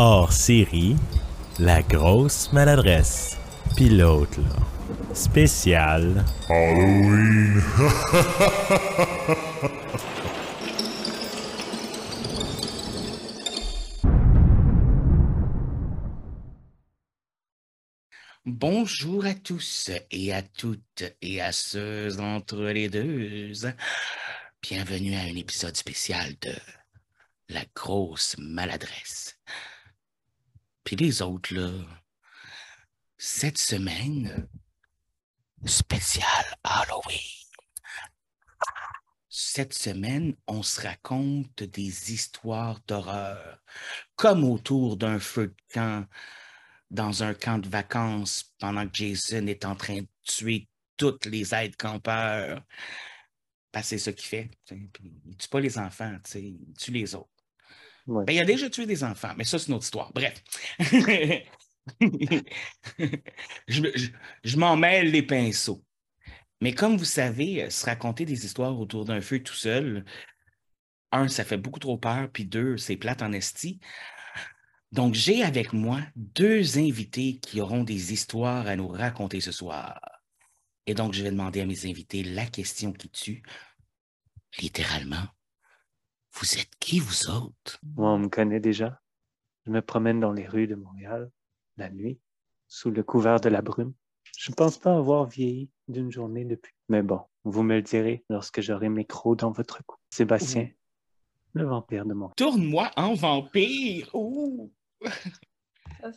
hors série, la grosse maladresse. Pilote, là. Spécial. Halloween. Bonjour à tous et à toutes et à ceux entre les deux. Bienvenue à un épisode spécial de La grosse maladresse. Puis les autres, là, cette semaine, spécial Halloween. Cette semaine, on se raconte des histoires d'horreur, comme autour d'un feu de camp dans un camp de vacances pendant que Jason est en train de tuer toutes les aides campeurs. Parce que c'est ça qu'il fait. il tue pas les enfants, il tue les autres. Ouais. Ben, il a déjà tué des enfants, mais ça, c'est une autre histoire. Bref. je je- je m'en mêle les pinceaux. Mais comme vous savez, euh, se raconter des histoires autour d'un feu tout seul, un, ça fait beaucoup trop peur, puis deux, c'est plate en esti. Donc, j'ai avec moi deux invités qui auront des histoires à nous raconter ce soir. Et donc, je vais demander à mes invités la question qui tue. Littéralement, vous êtes qui, vous autres? Moi, on me connaît déjà. Je me promène dans les rues de Montréal, la nuit, sous le couvert de la brume. Je ne pense pas avoir vieilli d'une journée depuis. Mais bon, vous me le direz lorsque j'aurai mes crocs dans votre cou. Sébastien, le vampire de Montréal. Tourne-moi en vampire! Ouh!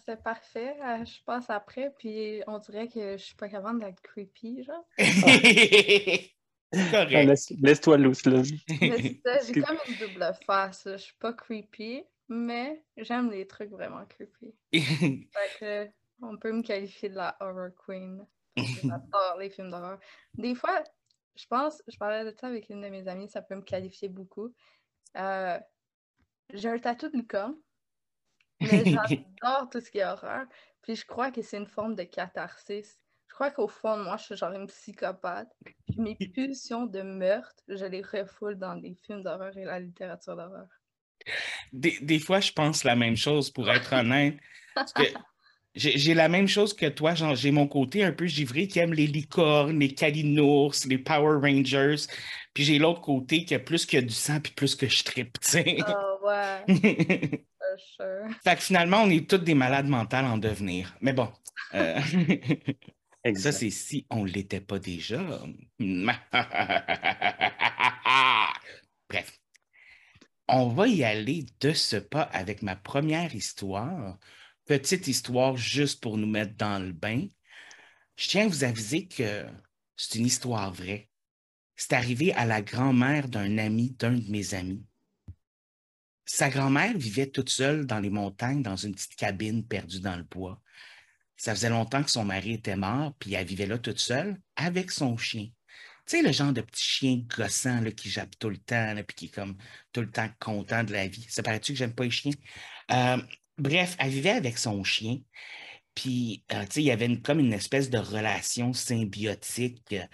C'est parfait. euh, Je passe après, puis on dirait que je suis pas capable d'être creepy, genre. Correct. laisse- Laisse-toi loose, là. Mais c'est ça, j'ai comme une double face. Je suis pas creepy, mais j'aime les trucs vraiment creepy. Fait que on peut me qualifier de la horror queen. J'adore les films d'horreur. Des fois, je pense, je parlais de ça avec une de mes amies, ça peut me qualifier beaucoup. Euh, j'ai un tatou de licorne, mais j'adore tout ce qui est horreur. Puis je crois que c'est une forme de catharsis. Je crois qu'au fond de moi, je suis genre une psychopathe. Puis mes pulsions de meurtre, je les refoule dans les films d'horreur et la littérature d'horreur. des, des fois, je pense la même chose, pour être honnête. Parce que j'ai j'ai la même chose que toi, j'ai mon côté un peu givré qui aime les licornes, les calinours, les Power Rangers. Puis j'ai l'autre côté qui a plus que du sang, puis plus que je trippe, tu sais. Oh ouais, sure. Fait que finalement, on est tous des malades mentales en devenir. Mais bon. euh, Ça, c'est si on ne l'était pas déjà. Bref. On va y aller de ce pas avec ma première histoire. Petite histoire juste pour nous mettre dans le bain. Je tiens à vous aviser que c'est une histoire vraie. C'est arrivé à la grand-mère d'un ami d'un de mes amis. Sa grand-mère vivait toute seule dans les montagnes, dans une petite cabine perdue dans le bois. Ça faisait longtemps que son mari était mort, puis elle vivait là toute seule avec son chien. Tu sais, le genre de petit chien gossant là, qui jappe tout le temps, puis qui est comme tout le temps content de la vie. Ça paraît-tu que j'aime pas les chiens? Euh, bref, elle vivait avec son chien, puis euh, il y avait comme une espèce de relation symbiotique euh,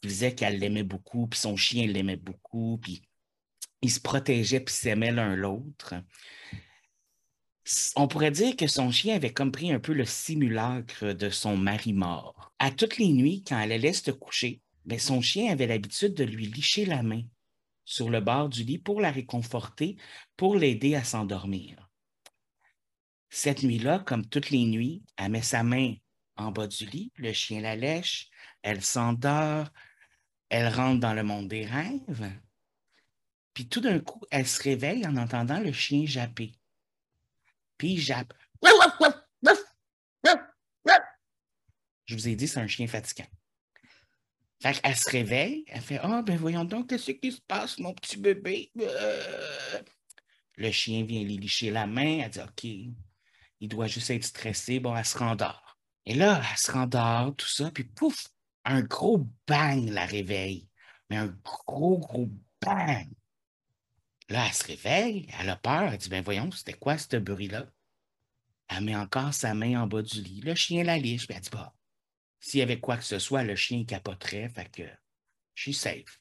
qui faisait qu'elle l'aimait beaucoup, puis son chien l'aimait beaucoup, puis ils se protégeaient, puis s'aimaient l'un l'autre on pourrait dire que son chien avait comme pris un peu le simulacre de son mari mort. À toutes les nuits, quand elle allait se coucher, ben, son chien avait l'habitude de lui licher la main sur le bord du lit pour la réconforter, pour l'aider à s'endormir. Cette nuit-là, comme toutes les nuits, elle met sa main en bas du lit, le chien la lèche, elle s'endort, elle rentre dans le monde des rêves, puis tout d'un coup, elle se réveille en entendant le chien japper. Je vous ai dit, c'est un chien fatigant. Fait qu'elle se réveille, elle fait Ah, ben voyons donc, qu'est-ce qui se passe, mon petit bébé? Le chien vient lui licher la main, elle dit OK, il doit juste être stressé, bon, elle se rendort. Et là, elle se rendort, tout ça, puis pouf, un gros bang la réveille. Mais un gros, gros bang. Là, elle se réveille, elle a peur, elle dit Ben voyons, c'était quoi ce bruit-là? Elle met encore sa main en bas du lit. Le chien la liche, puis elle dit Bah, s'il y avait quoi que ce soit, le chien capoterait, fait que je suis safe.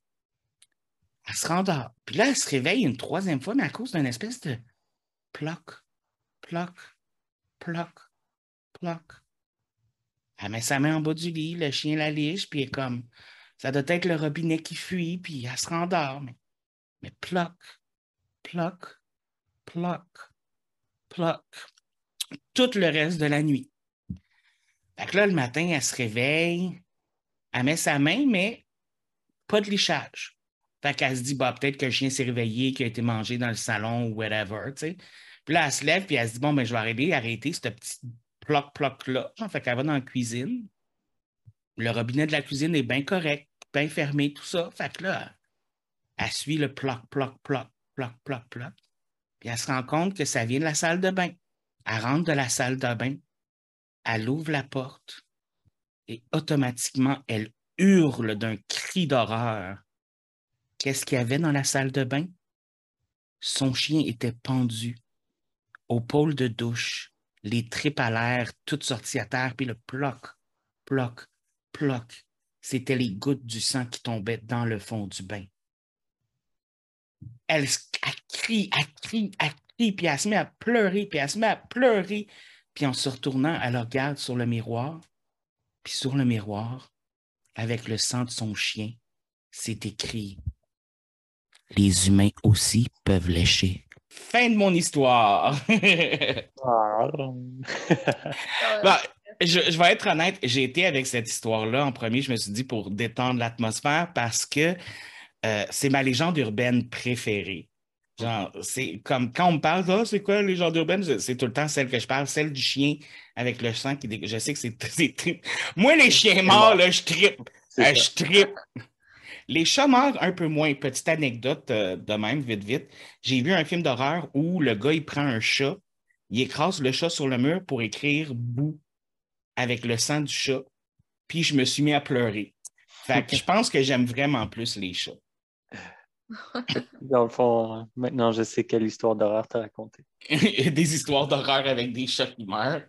Elle se rendort. Puis là, elle se réveille une troisième fois, mais à cause d'une espèce de ploc, ploc, ploc, ploc. Elle met sa main en bas du lit, le chien la liche, puis elle est comme, ça doit être le robinet qui fuit, puis elle se rendort. Mais, mais ploc, ploc, ploc, ploc. Tout le reste de la nuit. Fait que là, le matin, elle se réveille, elle met sa main, mais pas de lichage. Fait qu'elle se dit, bah, peut-être que le chien s'est réveillé, qu'il a été mangé dans le salon ou whatever. Puis là, elle se lève, puis elle se dit, bon, ben, je vais arrêter, arrêter ce petit ploc-ploc-là. Fait qu'elle va dans la cuisine. Le robinet de la cuisine est bien correct, bien fermé, tout ça. Fait que là, elle suit le ploc-ploc-ploc, ploc-ploc-ploc. Puis elle se rend compte que ça vient de la salle de bain. Elle rentre de la salle de bain, elle ouvre la porte et automatiquement, elle hurle d'un cri d'horreur. Qu'est-ce qu'il y avait dans la salle de bain? Son chien était pendu au pôle de douche, les tripes à l'air, toutes sorties à terre, puis le ploc, ploc, ploc. C'était les gouttes du sang qui tombaient dans le fond du bain. Elle, elle crie, elle crie, elle crie, puis elle se met à pleurer, puis elle se met à pleurer. Puis en se retournant, elle regarde sur le miroir, puis sur le miroir, avec le sang de son chien, c'est écrit Les humains aussi peuvent lécher. Fin de mon histoire. Bah, je, vais être honnête, j'ai été avec cette histoire-là en premier, je me suis dit pour détendre l'atmosphère parce que euh, c'est ma légende urbaine préférée. Genre, c'est comme quand on me parle, ah, c'est quoi les légendes urbaines? C'est tout le temps celle que je parle, celle du chien avec le sang qui Je sais que c'est. Moi, les chiens morts, là, je trippe. Euh, je trippe. Les chats morts, un peu moins. Petite anecdote euh, de même, vite, vite. J'ai vu un film d'horreur où le gars, il prend un chat, il écrase le chat sur le mur pour écrire boue avec le sang du chat. Puis je me suis mis à pleurer. Fait que je pense que j'aime vraiment plus les chats. Dans le fond, maintenant, je sais quelle histoire d'horreur t'as raconté. des histoires d'horreur avec des chats qui meurent.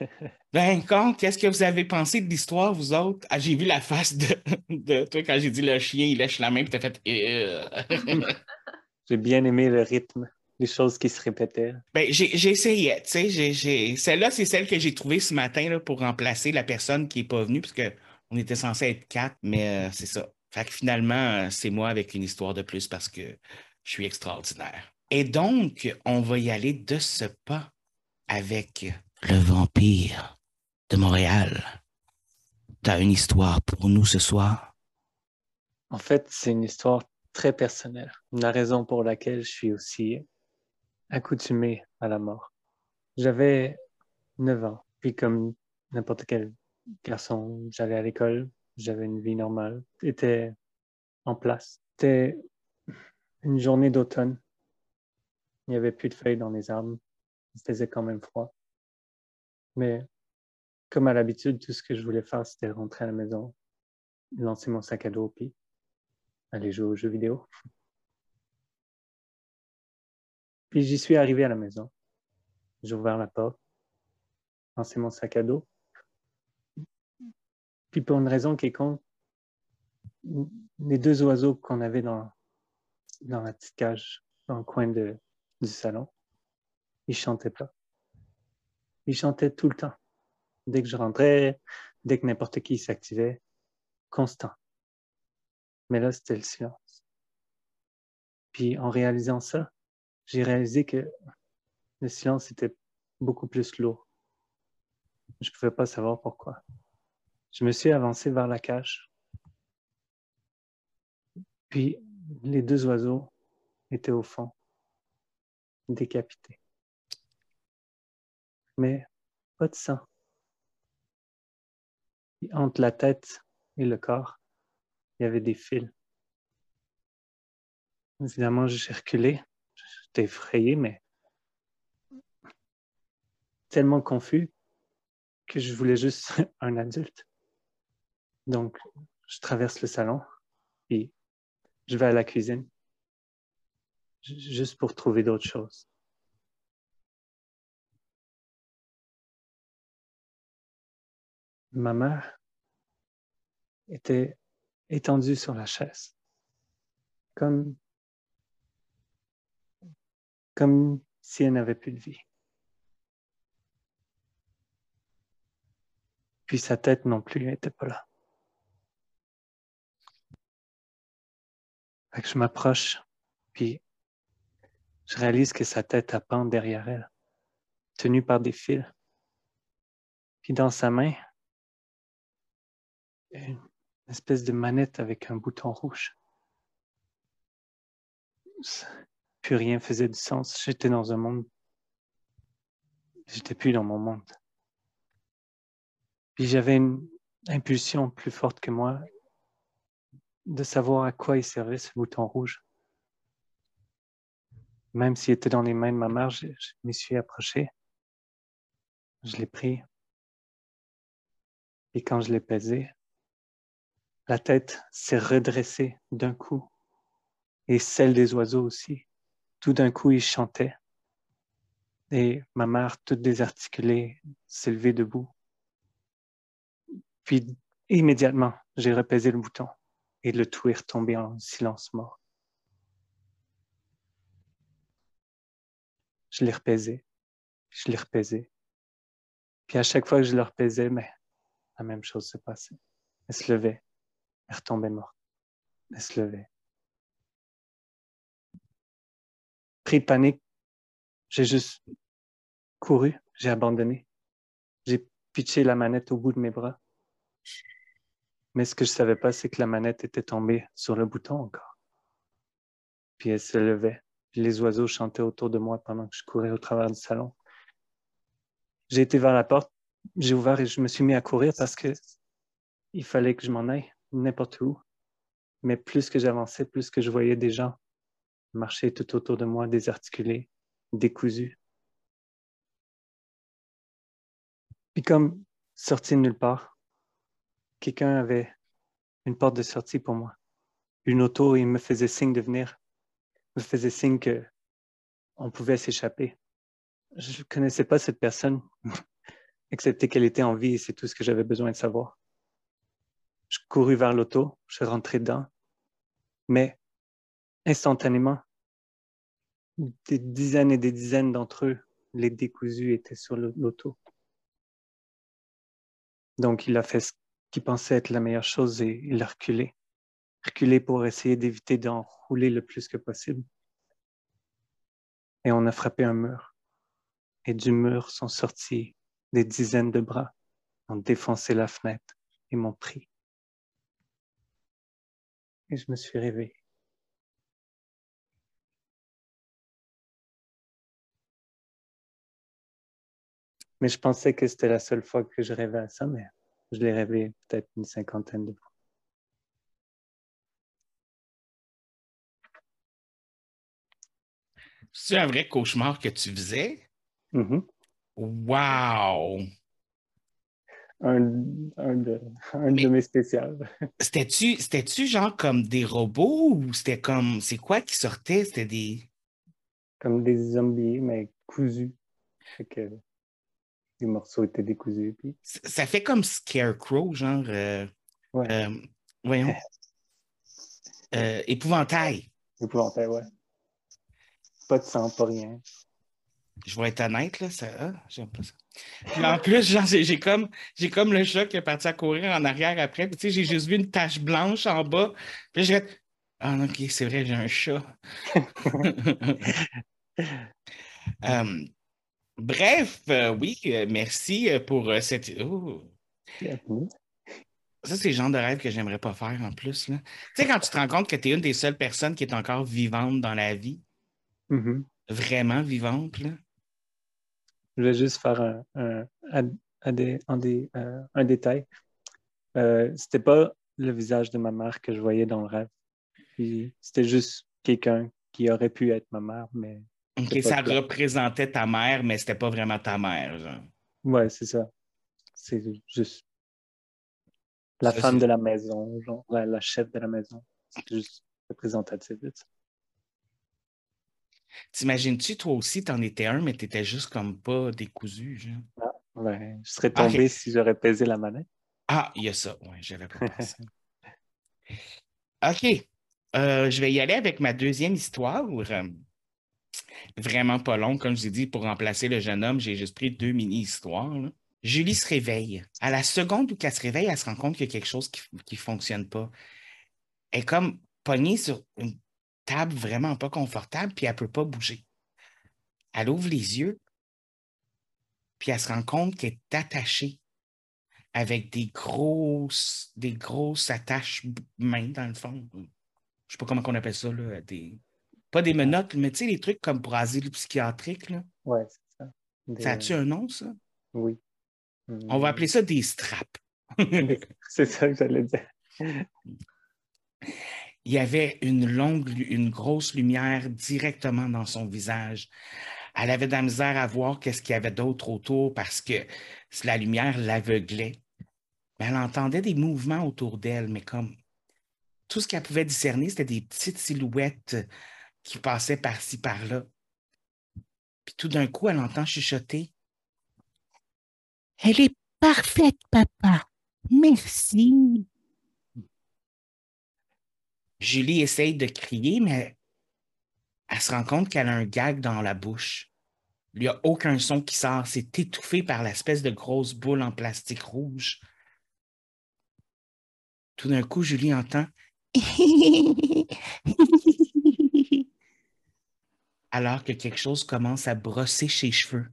Ben, quand, qu'est-ce que vous avez pensé de l'histoire, vous autres? Ah, j'ai vu la face de, toi quand j'ai dit le chien, il lèche la main, puis t'as fait. Euh. j'ai bien aimé le rythme, les choses qui se répétaient. Ben, j'ai essayé, tu sais. Celle-là, c'est celle que j'ai trouvée ce matin là, pour remplacer la personne qui n'est pas venue, parce qu'on était censé être quatre, mais euh, c'est ça. Fait que finalement, euh, c'est moi avec une histoire de plus parce que je suis extraordinaire. Et donc, on va y aller de ce pas avec le vampire de Montréal. T'as une histoire pour nous ce soir? En fait, c'est une histoire très personnelle. La raison pour laquelle je suis aussi accoutumé à la mort. J'avais 9 ans, puis comme n'importe quel garçon, j'allais à l'école, j'avais une vie normale, était en place. C'était une journée d'automne. Il n'y avait plus de feuilles dans les arbres. Il faisait quand même froid. Mais comme à l'habitude, tout ce que je voulais faire, c'était rentrer à la maison, lancer mon sac à dos, puis aller jouer aux jeux vidéo. Puis j'y suis arrivé à la maison. J'ai ouvert la porte, lancé mon sac à dos, puis pour une raison qui est les deux oiseaux qu'on avait dans, dans la petite cage, dans le coin de, du salon, ils chantaient pas. Ils chantaient tout le temps. Dès que je rentrais, dès que n'importe qui s'activait, constant. Mais là, c'était le silence. Puis en réalisant ça, j'ai réalisé que le silence était beaucoup plus lourd. Je ne pouvais pas savoir pourquoi. Je me suis avancé vers la cage. Puis les deux oiseaux étaient au fond, décapités. Mais pas de sang. entre la tête et le corps, il y avait des fils. Évidemment, j'ai reculé. J'étais effrayé, mais tellement confus que je voulais juste un adulte. Donc, je traverse le salon, puis je vais à la cuisine, juste pour trouver d'autres choses. Ma mère était étendue sur la chaise, comme, comme si elle n'avait plus de vie. Puis sa tête non plus n'était pas là. Je m'approche, puis je réalise que sa tête append derrière elle, tenue par des fils. Puis dans sa main, une espèce de manette avec un bouton rouge. Plus rien faisait du sens. J'étais dans un monde. J'étais plus dans mon monde. Puis j'avais une impulsion plus forte que moi de savoir à quoi il servait ce bouton rouge. Même s'il était dans les mains de ma mère, je, m'y suis approché. Je l'ai pris. Et quand je l'ai pesé, la tête s'est redressée d'un coup. Et celle des oiseaux aussi. Tout d'un coup, ils chantaient. Et ma mère, toute désarticulée, s'est levée debout. Puis, immédiatement, j'ai repaisé le bouton et le tout est retombé en silence mort. Je l'ai repaisé, je l'ai repaisé. Puis à chaque fois que je le repaisais, mais la même chose se passait. Elle se levait, elle retombait morte. Elle se levait. Pris de panique, j'ai juste couru, j'ai abandonné. J'ai pitché la manette au bout de mes bras. Mais ce que je savais pas, c'est que la manette était tombée sur le bouton encore. Puis elle se levait. les oiseaux chantaient autour de moi pendant que je courais au travers du salon. J'ai été vers la porte, j'ai ouvert et je me suis mis à courir parce que il fallait que je m'en aille n'importe où. Mais plus que j'avançais, plus que je voyais des gens marcher tout autour de moi, désarticulés, décousus. Puis comme sorti de nulle part, quelqu'un avait une porte de sortie pour moi. Une auto, il me faisait signe de venir, me faisait signe que on pouvait s'échapper. Je ne connaissais pas cette personne, excepté qu'elle était en vie et c'est tout ce que j'avais besoin de savoir. Je courus vers l'auto, je suis rentré dedans, mais instantanément, des dizaines et des dizaines d'entre eux, les décousus, étaient sur l'auto. Donc, il a fait qui pensait être la meilleure chose et il a reculé. Reculé pour essayer d'éviter d'en rouler le plus que possible. Et on a frappé un mur. Et du mur sont sortis des dizaines de bras, ont défoncé la fenêtre et m'ont pris. Et je me suis réveillé. Mais je pensais que c'était la seule fois que je rêvais à ça, mais je l'ai rêvé peut-être une cinquantaine de fois. C'est un vrai cauchemar que tu faisais? Mm-hmm. Wow! Un, de, mes spéciales. C'était-tu, c'était-tu genre comme des robots ou c'était comme. C'est quoi qui sortait? C'était des. Comme des zombies, mais cousus. Fait que les morceaux étaient décousus. Puis... Ça fait comme Scarecrow, genre. Euh, ouais. Euh, voyons. Euh, épouvantail. Épouvantail, ouais. Pas de sang, pas rien. Je vais être honnête, là, ça. Ah, j'aime pas ça. Puis en plus, genre, j'ai comme, j'ai comme le chat qui est parti à courir en arrière après. Puis, tu sais, j'ai juste vu une tache blanche en bas. Puis je Ah, ok, c'est vrai, j'ai un chat. um, Bref, euh, oui, euh, merci euh, pour cette. Oh. Ça, c'est le genre de rêve que j'aimerais pas faire en plus. Tu sais, quand tu te rends compte que tu es une des seules personnes qui est encore vivante dans la vie, mm-hmm. vraiment vivante. Là. Je vais juste faire un, un, détail. c'était pas le visage de ma mère que je voyais dans le rêve. C'était juste quelqu'un qui aurait pu être ma mère, mais OK, ça représentait ta mère, mais c'était pas vraiment ta mère. Genre. Ouais, c'est ça. C'est juste la femme de la maison, genre la, chef de la maison. C'est juste représentatif de ça. T'imagines-tu, toi aussi, t'en étais un, mais t'étais juste comme pas décousu, genre? Ah, ouais. Je serais tombé si j'aurais pesé la manette. Ah, il y a ça. Oui, j'avais pas pensé. OK. Euh, je vais y aller avec ma deuxième histoire vraiment pas long. Comme je vous ai dit, pour remplacer le jeune homme, j'ai juste pris deux mini-histoires. Julie se réveille. À la seconde où elle se réveille, elle se rend compte qu'il y a quelque chose qui ne fonctionne pas. Elle est comme pognée sur une table vraiment pas confortable, puis elle ne peut pas bouger. Elle ouvre les yeux, puis elle se rend compte qu'elle est attachée avec des grosses, des grosses attaches mains, dans le fond. Je ne sais pas comment on appelle ça, là. Pas des menottes, mais tu sais, les trucs comme pour asile psychiatrique. Là. Ouais, c'est ça. Ça a-tu un nom, ça? Oui. On va appeler ça des straps. c'est ça que j'allais dire. Il y avait une longue, une grosse lumière directement dans son visage. Elle avait de la misère à voir qu'est-ce qu'il y avait d'autre autour parce que la lumière l'aveuglait. Mais elle entendait des mouvements autour d'elle, mais comme tout ce qu'elle pouvait discerner, c'était des petites silhouettes qui passaient par-ci, par-là. Puis tout d'un coup, elle entend chuchoter. Elle est parfaite, papa. Merci. Julie essaye de crier, mais elle se rend compte qu'elle a un gag dans la bouche. Il n'y a aucun son qui sort. C'est étouffé par l'espèce de grosse boule en plastique rouge. Tout d'un coup, Julie entend alors que quelque chose commence à brosser ses cheveux.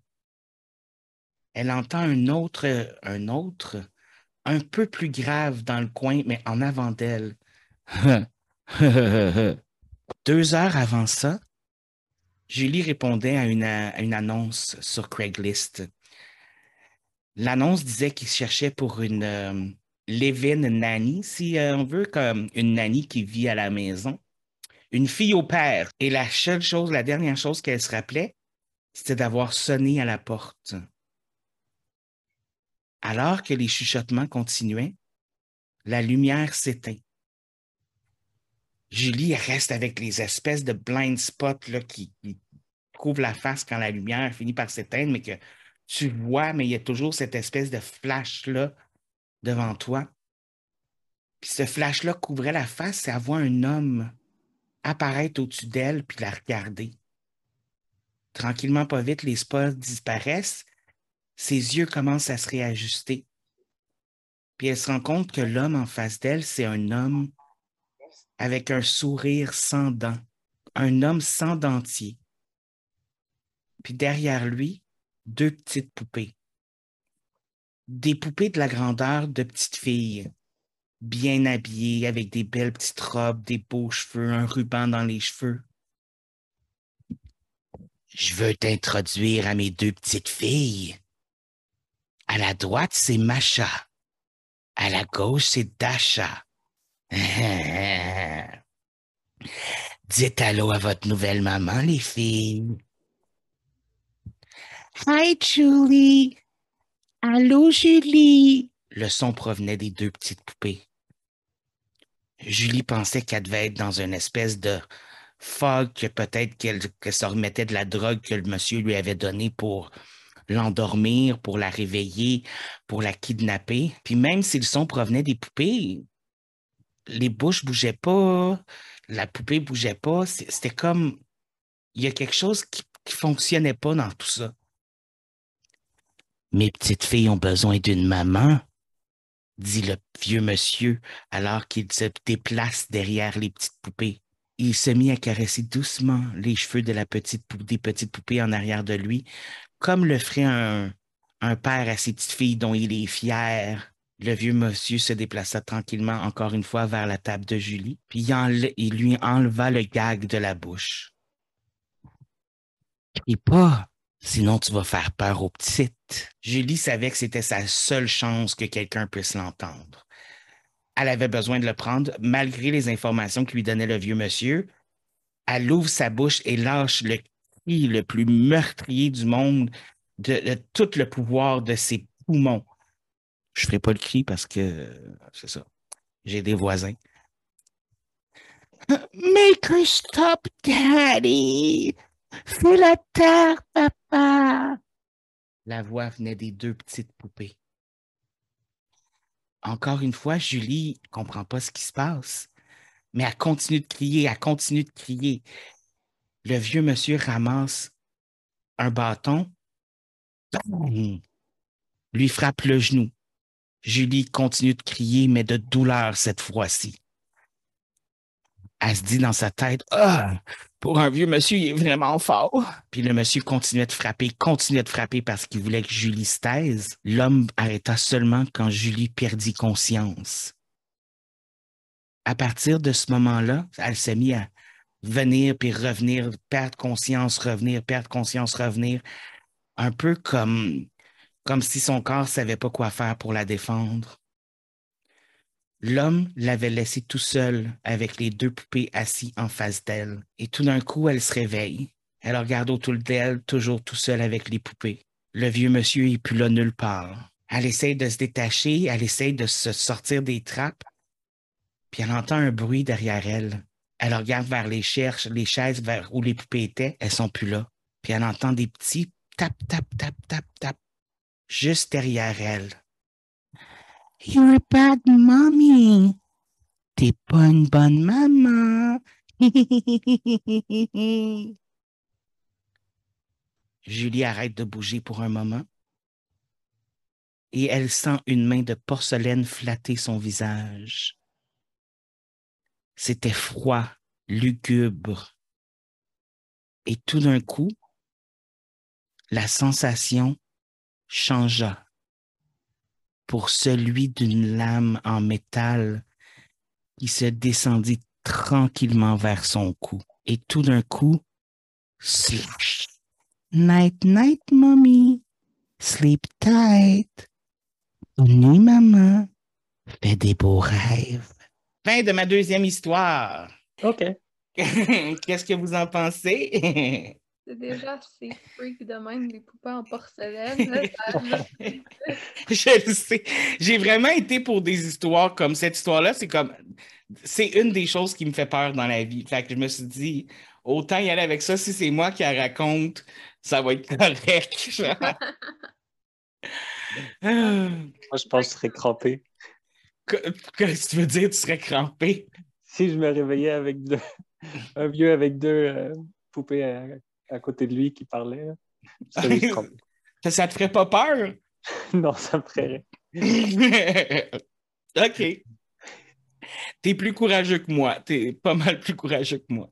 Elle entend un autre, un autre, un peu plus grave dans le coin, mais en avant d'elle. Deux heures avant ça, Julie répondait à une, annonce sur Craigslist. L'annonce disait qu'il cherchait pour une euh, live-in nanny, si euh, on veut, comme une nanny qui vit à la maison, une fille au père. Et la seule chose, la dernière chose qu'elle se rappelait, c'était d'avoir sonné à la porte. Alors que les chuchotements continuaient, la lumière s'éteint. Julie reste avec les espèces de blind spots là, qui, couvrent la face quand la lumière finit par s'éteindre, mais que tu vois, mais il y a toujours cette espèce de flash-là devant toi. Puis ce flash-là couvrait la face et avoir un homme apparaître au-dessus d'elle puis la regarder. Tranquillement, pas vite, les spots disparaissent. Ses yeux commencent à se réajuster. Puis elle se rend compte que l'homme en face d'elle, c'est un homme avec un sourire sans dents, un homme sans dentier. Puis derrière lui, deux petites poupées. Des poupées de la grandeur de petites filles, bien habillées, avec des belles petites robes, des beaux cheveux, un ruban dans les cheveux. Je veux t'introduire à mes deux petites filles. À la droite, c'est Macha. À la gauche, c'est Dasha. Dites allô à votre nouvelle maman, les filles. Hi, Julie. Allô, Julie. Le son provenait des deux petites poupées. Julie pensait qu'elle devait être dans une espèce de fog, que peut-être qu'elle que ça remettait de la drogue que le monsieur lui avait donnée pour l'endormir, pour la réveiller, pour la kidnapper. Puis même si le son provenait des poupées, les bouches bougeaient pas, la poupée bougeait pas. C'était comme il y a quelque chose qui, qui fonctionnait pas dans tout ça. Mes petites filles ont besoin d'une maman, dit le vieux monsieur alors qu'il se déplace derrière les petites poupées. Il se mit à caresser doucement les cheveux de la petite des petites poupées en arrière de lui, comme le ferait un, un père à ses petites filles dont il est fier le vieux monsieur se déplaça tranquillement encore une fois vers la table de Julie, puis il, lui enleva le gag de la bouche. Crie pas, sinon tu vas faire peur aux petites. Julie savait que c'était sa seule chance que quelqu'un puisse l'entendre. Elle avait besoin de le prendre, malgré les informations que lui donnait le vieux monsieur. Elle ouvre sa bouche et lâche le cri le plus meurtrier du monde de tout le pouvoir de ses poumons. Je ferai pas le cri parce que c'est ça. J'ai des voisins. Make her stop, Daddy! Fais la terre, papa! La voix venait des deux petites poupées. Encore une fois, Julie comprend pas ce qui se passe, mais elle continue de crier, elle continue de crier. Le vieux monsieur ramasse un bâton lui frappe le genou. Julie continue de crier, mais de douleur cette fois-ci. Elle se dit dans sa tête, ah, pour un vieux monsieur, il est vraiment fort. Puis le monsieur continuait de frapper, continuait de frapper parce qu'il voulait que Julie se taise. L'homme arrêta seulement quand Julie perdit conscience. À partir de ce moment-là, elle s'est mise à venir puis revenir, perdre conscience, revenir, perdre conscience, revenir. Un peu comme, comme si son corps savait pas quoi faire pour la défendre. L'homme l'avait laissé tout seul avec les deux poupées assis en face d'elle. Et tout d'un coup, elle se réveille. Elle regarde autour d'elle, toujours tout seul avec les poupées. Le vieux monsieur est plus là nulle part. Elle essaye de se détacher, elle essaye de se sortir des trappes, puis elle entend un bruit derrière elle. Elle regarde vers les cherches, les chaises vers où les poupées étaient, elles sont plus là. Puis elle entend des petits tap, tap, tap, tap, tap, juste derrière elle. You're a bad mommy. T'es pas une bonne maman. Julie arrête de bouger pour un moment et elle sent une main de porcelaine flatter son visage. C'était froid, lugubre. Et tout d'un coup, la sensation changea pour celui d'une lame en métal qui se descendit tranquillement vers son cou. Et tout d'un coup, slash. Night, night, mommy. Sleep tight. Bonne nuit, maman. Fais des beaux rêves. Fin de ma deuxième histoire. OK. Qu'est-ce que vous en pensez? C'est déjà assez freak de même, les poupées en porcelaine. là, ça- Je le sais. J'ai vraiment été pour des histoires comme cette histoire-là. C'est comme. C'est une des choses qui me fait peur dans la vie. Fait que je me suis dit, autant y aller avec ça. Si c'est moi qui la raconte, ça va être correct. Ah. Moi, je pense que je serais crampé. Que- Qu'est-ce que tu veux dire? Tu serais crampé? Si je me réveillais avec deux, un vieux avec deux euh, poupées à, à côté de lui qui là, je crampé. Ça, ça te ferait pas peur? Non, ça me ferait rien. OK. T'es plus courageux que moi. T'es pas mal plus courageux que moi.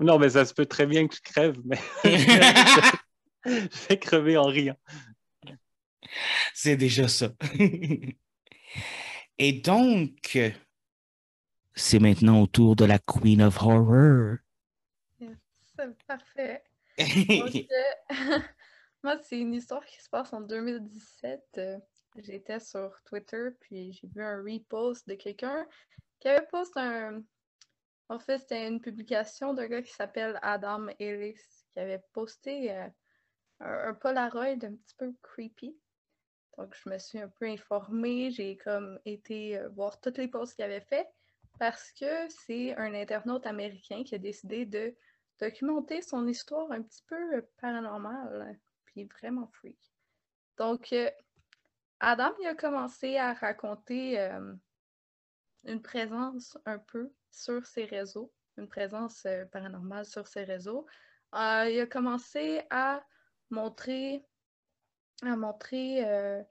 Non, mais ça se peut très bien que je crève, mais je vais crever en riant. C'est déjà ça. Et donc, c'est maintenant au tour de la Queen of Horror. C'est parfait. Donc, euh, moi, c'est une histoire qui se passe en 2017. Euh, J'étais sur Twitter, puis j'ai vu un repost de quelqu'un qui avait posté un. En fait, c'était une publication d'un gars qui s'appelle Adam Ellis, qui avait posté euh, un, un Polaroid un petit peu creepy. Donc, je me suis un peu informée. J'ai comme été euh, voir toutes les posts qu'il avait fait parce que c'est un internaute américain qui a décidé de documenter son histoire un petit peu euh, paranormale, puis vraiment freak. Donc, euh, Adam, il a commencé à raconter euh, une présence un peu sur ses réseaux, une présence euh, paranormale sur ses réseaux. Euh, il a commencé à montrer, à montrer, euh,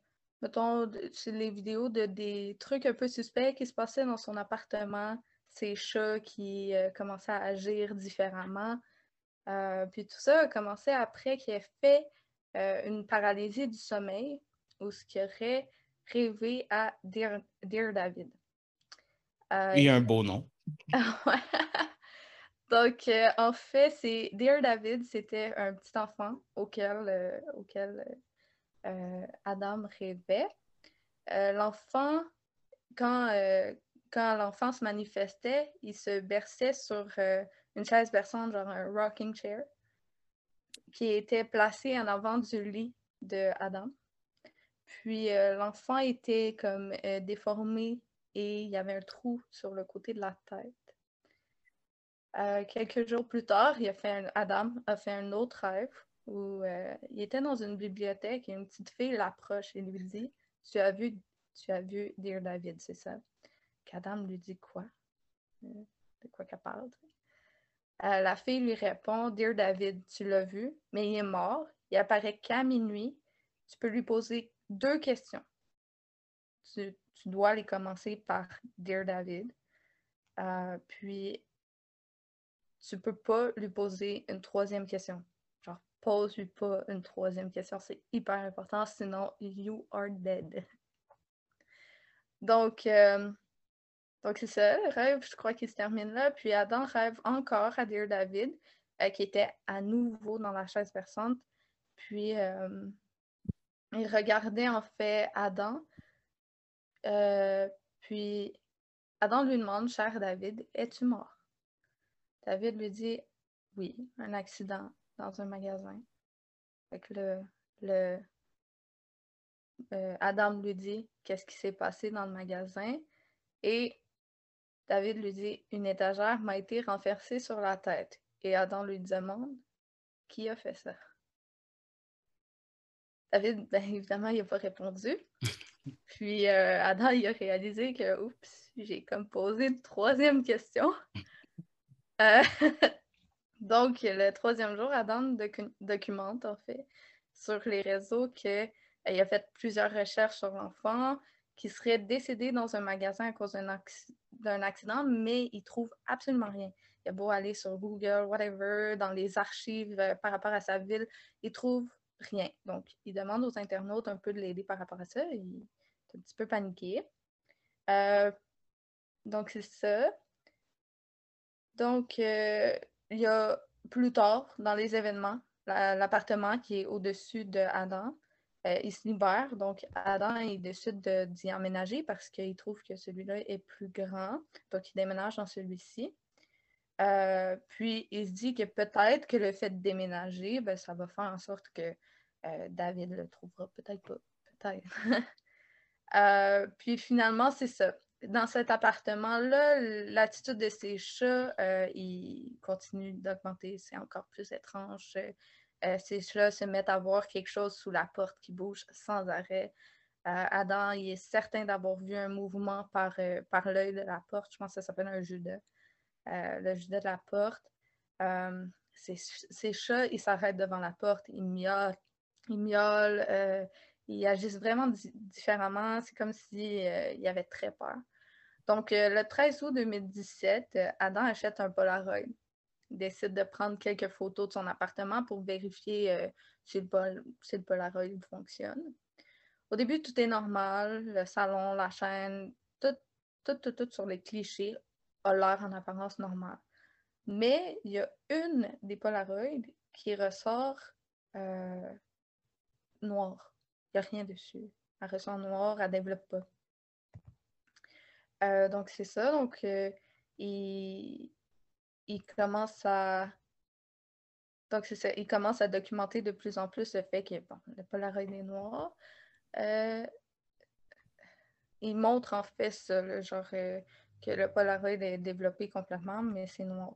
mettons, les vidéos de des trucs un peu suspects qui se passaient dans son appartement, ses chats qui euh, commençaient à agir différemment. Euh, puis tout ça a commencé après qu'il ait fait euh, une paralysie du sommeil ou ce qui aurait rêvé à Dear, Dear David. A un beau nom. Donc, en fait, c'est Dear David, c'était un petit enfant auquel, auquel Adam rêvait. L'enfant, quand, quand l'enfant se manifestait, il se berçait sur euh, une chaise berçante, genre un rocking chair, qui était placé en avant du lit de Adam. Puis euh, l'enfant était comme euh, déformé et il y avait un trou sur le côté de la tête. Quelques jours plus tard, il a fait Adam a fait un autre rêve où il était dans une bibliothèque et une petite fille l'approche et lui dit Tu as vu, tu as vu Dear David, c'est ça? Qu'Adam lui dit quoi? Euh, de quoi qu'elle parle? Euh, la fille lui répond Dear David, tu l'as vu, mais il est mort. Il apparaît qu'à minuit. tu peux lui poser deux questions. Tu, dois les commencer par Dear David. Euh, puis, tu peux pas lui poser une troisième question. Genre, pose-lui pas une troisième question. C'est hyper important, sinon, you are dead. Donc, donc c'est ça, rêve, je crois qu'il se termine là. Puis Adam rêve encore à Dear David, euh, qui était à nouveau dans la chaise versante. Puis euh, il regardait en fait Adam. puis Adam lui demande, cher David, es-tu mort? David lui dit oui, un accident dans un magasin. Fait le, le euh, Adam lui dit qu'est-ce qui s'est passé dans le magasin David lui dit une étagère m'a été renversée sur la tête. Et Adam lui demande qui a fait ça? David, ben, évidemment, il n'a pas répondu. Puis euh, Adam, il a réalisé que, oups, j'ai comme posé une troisième question. Euh, donc, le troisième jour, Adam documente, en fait, sur les réseaux qu'il a fait plusieurs recherches sur l'enfant qui serait décédé dans un magasin à cause d'un accident, mais il trouve absolument rien. Il a beau aller sur Google, whatever, dans les archives euh, par rapport à sa ville, il trouve rien. Donc, il demande aux internautes un peu de l'aider par rapport à ça. Il est un petit peu paniqué. Euh, donc, c'est ça. Donc, euh, il y a plus tard, dans les événements, l'appartement qui est au-dessus de Adam, euh, il se libère. Donc, Adam, il décide d'y emménager parce qu'il trouve que celui-là est plus grand. Donc, il déménage dans celui-ci. Euh, puis, il se dit que peut-être que le fait de déménager, ben, ça va faire en sorte que David le trouvera. Peut-être pas. Peut-être. puis, finalement, c'est ça dans cet appartement-là, l'attitude de ces chats, euh, il continue d'augmenter. C'est encore plus étrange. Euh, ces chats se mettent à voir quelque chose sous la porte qui bouge sans arrêt. Euh, Adam, il est certain d'avoir vu un mouvement par, par l'œil de la porte. Je pense que ça s'appelle un judas. le judas de la porte. Ces, chats, ils s'arrêtent devant la porte, ils miaulent, ils miaulent, ils agissent vraiment différemment. C'est comme s'il euh, y avait très peur. Donc, euh, le 13 août 2017, euh, Adam achète un Polaroid. Il décide de prendre quelques photos de son appartement pour vérifier si, le Polaroid fonctionne. Au début, tout est normal. Le salon, la chaîne, tout, tout, tout, tout sur les clichés a l'air en apparence normale. Mais il y a une des Polaroids qui ressort noire. Il n'y a rien dessus. Elle ressort noire, elle ne développe pas. Euh, donc, c'est ça. Donc, euh, il, commence à. Donc. Il commence à documenter de plus en plus le fait que bon, le Polaroid est noir. Euh, il montre en fait ça, le genre que le Polaroid est développé complètement, mais c'est noir.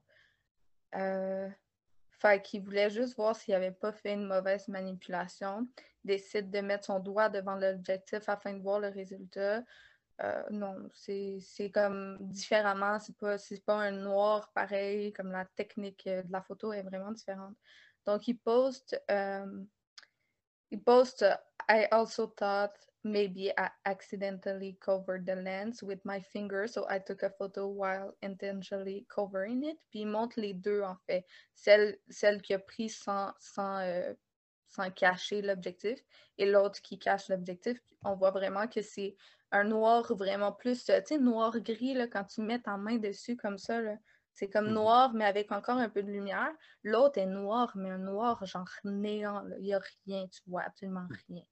Fait qu'il voulait juste voir s'il n'avait pas fait une mauvaise manipulation. Décide de mettre son doigt devant l'objectif afin de voir le résultat. Euh, non, c'est comme différemment. C'est pas, pas un noir pareil, comme la technique de la photo est vraiment différente. Donc, il poste, euh, il poste I also thought maybe I accidentally covered the lens with my finger, so I took a photo while intentionally covering it. Puis il montre les deux, en fait. Celle, celle qui a pris sans, sans, euh, sans cacher l'objectif et l'autre qui cache l'objectif. On voit vraiment que c'est un noir vraiment plus, tu sais, noir-gris, quand tu mets ta main dessus comme ça, C'est comme mm-hmm. noir, mais avec encore un peu de lumière. L'autre est noir, mais un noir genre néant. Il n'y a rien, tu vois absolument mm. rien.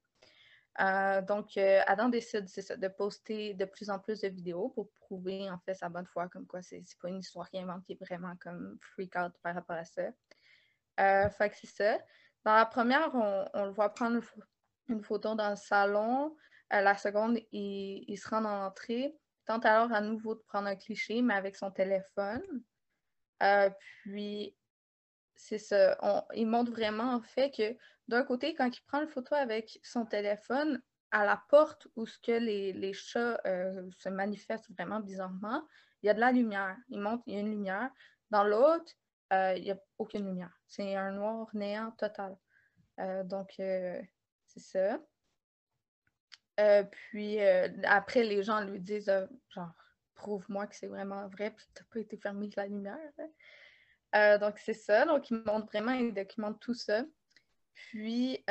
Euh, donc, euh, Adam décide de poster de plus en plus de vidéos pour prouver en fait sa bonne foi, comme quoi c'est pas une histoire qui invente, qui est vraiment comme freak out par rapport à ça. Euh, fait que c'est ça. Dans la première, on, le voit prendre une photo dans le salon. La seconde, il, se rend dans l'entrée. Tente alors à nouveau de prendre un cliché, mais avec son téléphone. puis, c'est ça. il montre vraiment en fait que d'un côté, quand il prend une photo avec son téléphone, à la porte où ce que les, chats euh, se manifestent vraiment bizarrement, il y a de la lumière. Il montre, il y a une lumière. Dans l'autre, euh, il n'y a aucune lumière. C'est un noir néant total. Euh, donc, c'est ça. Euh, puis après, les gens lui disent genre, prouve-moi que c'est vraiment vrai, puis n'as pas été fermé de la lumière. Donc, c'est ça. Donc, il montre vraiment, il documente tout ça. Puis,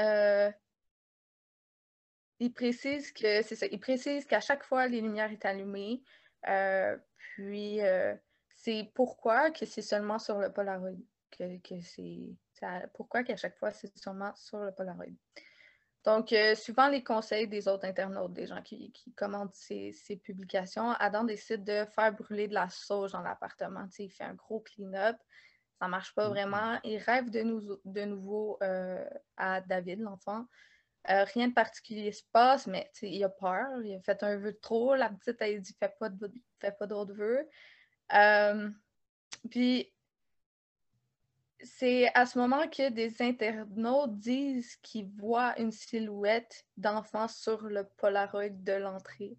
il précise que c'est ça. Il précise qu'à chaque fois, les lumières sont allumées. puis, c'est pourquoi que c'est seulement sur le Polaroid. Que c'est pourquoi qu'à chaque fois, c'est seulement sur le Polaroid. Donc, euh, suivant les conseils des autres internautes, des gens qui, qui commentent ces, publications, Adam décide de faire brûler de la sauge dans l'appartement. Il fait un gros clean-up. Ça ne marche pas mm-hmm. vraiment. Il rêve de, de nouveau euh, à David, l'enfant. Euh, rien de particulier se passe, mais il a peur. Il a fait un vœu de trop. La petite, elle dit Fais pas, fais pas d'autres vœux. puis, c'est à ce moment que des internautes disent qu'ils voient une silhouette d'enfant sur le Polaroid de l'entrée.